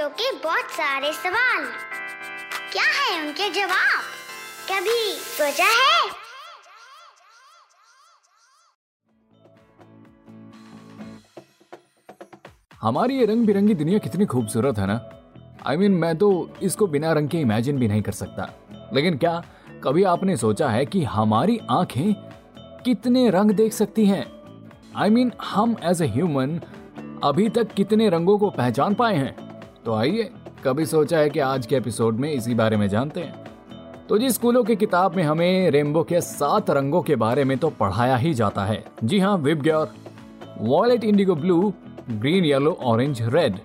बच्चों के बहुत सारे सवाल। क्या है उनके जवाब? कभी सोचा है? हमारी ये रंग बिरंगी दुनिया कितनी खूबसूरत है ना? आई I मीन mean, मैं तो इसको बिना रंग के इमेजिन भी नहीं कर सकता। लेकिन क्या कभी आपने सोचा है कि हमारी आँखें कितने रंग देख सकती हैं? आई I मीन mean, हम एज ए ह्यूमन अभी तक कितने रंगों को पहचान पाए हैं? तो आइए, कभी सोचा है कि आज के एपिसोड में इसी बारे में जानते हैं? तो जी, स्कूलों की किताब में हमें रेनबो के सात रंगों के बारे में तो पढ़ाया ही जाता है। जी हाँ VIBGYOR violet indigo blue, green, yellow, orange, red.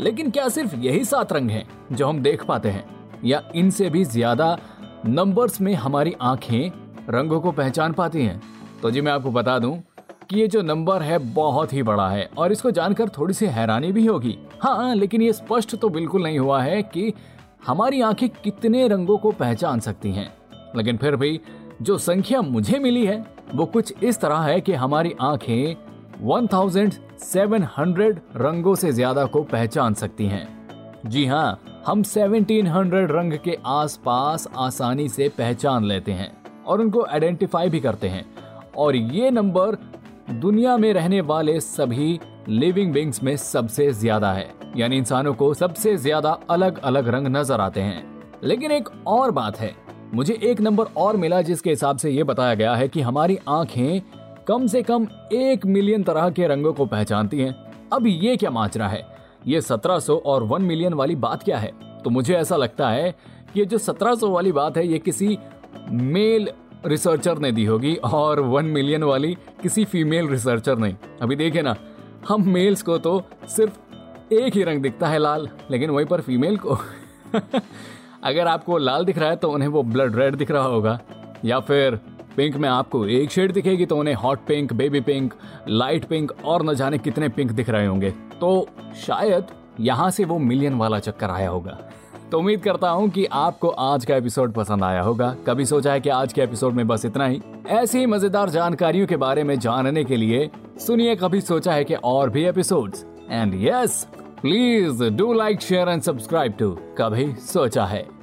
लेकिन क्या सिर्फ़ यही सात रंग हैं जो हम देख पाते हैं? या इनसे भी ज़्यादा नंबर्स में हमारी आँखें रंगों को पहचान पाती हैं? तो जी, मैं आपको बता दूँ कि ये जो नंबर है बहुत ही बड़ा है और इसको जानकर थोड़ी सी हैरानी भी होगी। हाँ लेकिन ये स्पष्ट तो बिल्कुल नहीं हुआ है कि हमारी आँखें कितने रंगों को पहचान सकती हैं। लेकिन फिर भी जो संख्या मुझे मिली है, वो कुछ इस तरह है कि हमारी आँखें 1700 रंगों से ज़्यादा को पहचान सकती हैं। जी हाँ हम 1700 रंग के आसपास आसानी से पहचान लेते हैं और उनको आइडेंटिफाई भी करते हैं। और ये नंबर दुनिया में रहने वाले सभी लिविंग बींग्स में सबसे ज़्यादा है। यानी इंसानों को सबसे ज़्यादा अलग अलग रंग नज़र आते हैं। लेकिन एक और बात है, मुझे एक नंबर और मिला जिसके हिसाब से ये बताया गया है कि हमारी आँखें कम से कम एक मिलियन तरह के रंगों को पहचानती हैं। अब ये क्या माजरा है? ये 1700 और वन मिलियन वाली बात क्या है? तो मुझे ऐसा लगता है कि जो 1700 वाली बात है, ये किसी मेल रिसर्चर ने दी होगी और वन मिलियन वाली किसी फीमेल रिसर्चर ने अभी देखे ना, हम मेल्स को तो सिर्फ़ एक ही रंग दिखता है लाल, लेकिन वहीं पर फीमेल को अगर आपको लाल दिख रहा है तो उन्हें वो ब्लड रेड दिख रहा होगा। या फिर पिंक में आपको एक शेड दिखेगी तो उन्हें hot pink baby pink light pink और न जाने कितने पिंक दिख रहे होंगे। तो शायद यहाँ से वो मिलियन वाला चक्कर आया होगा। तो उम्मीद करता हूँ कि आपको आज का एपिसोड पसंद आया होगा। कभी सोचा है कि आज के एपिसोड में बस इतना ही? ऐसी ही मज़ेदार जानकारियों के बारे में जानने के लिए सुनिए, कभी सोचा है कि और भी episode and yes please do like share and subscribe to कभी सोचा है।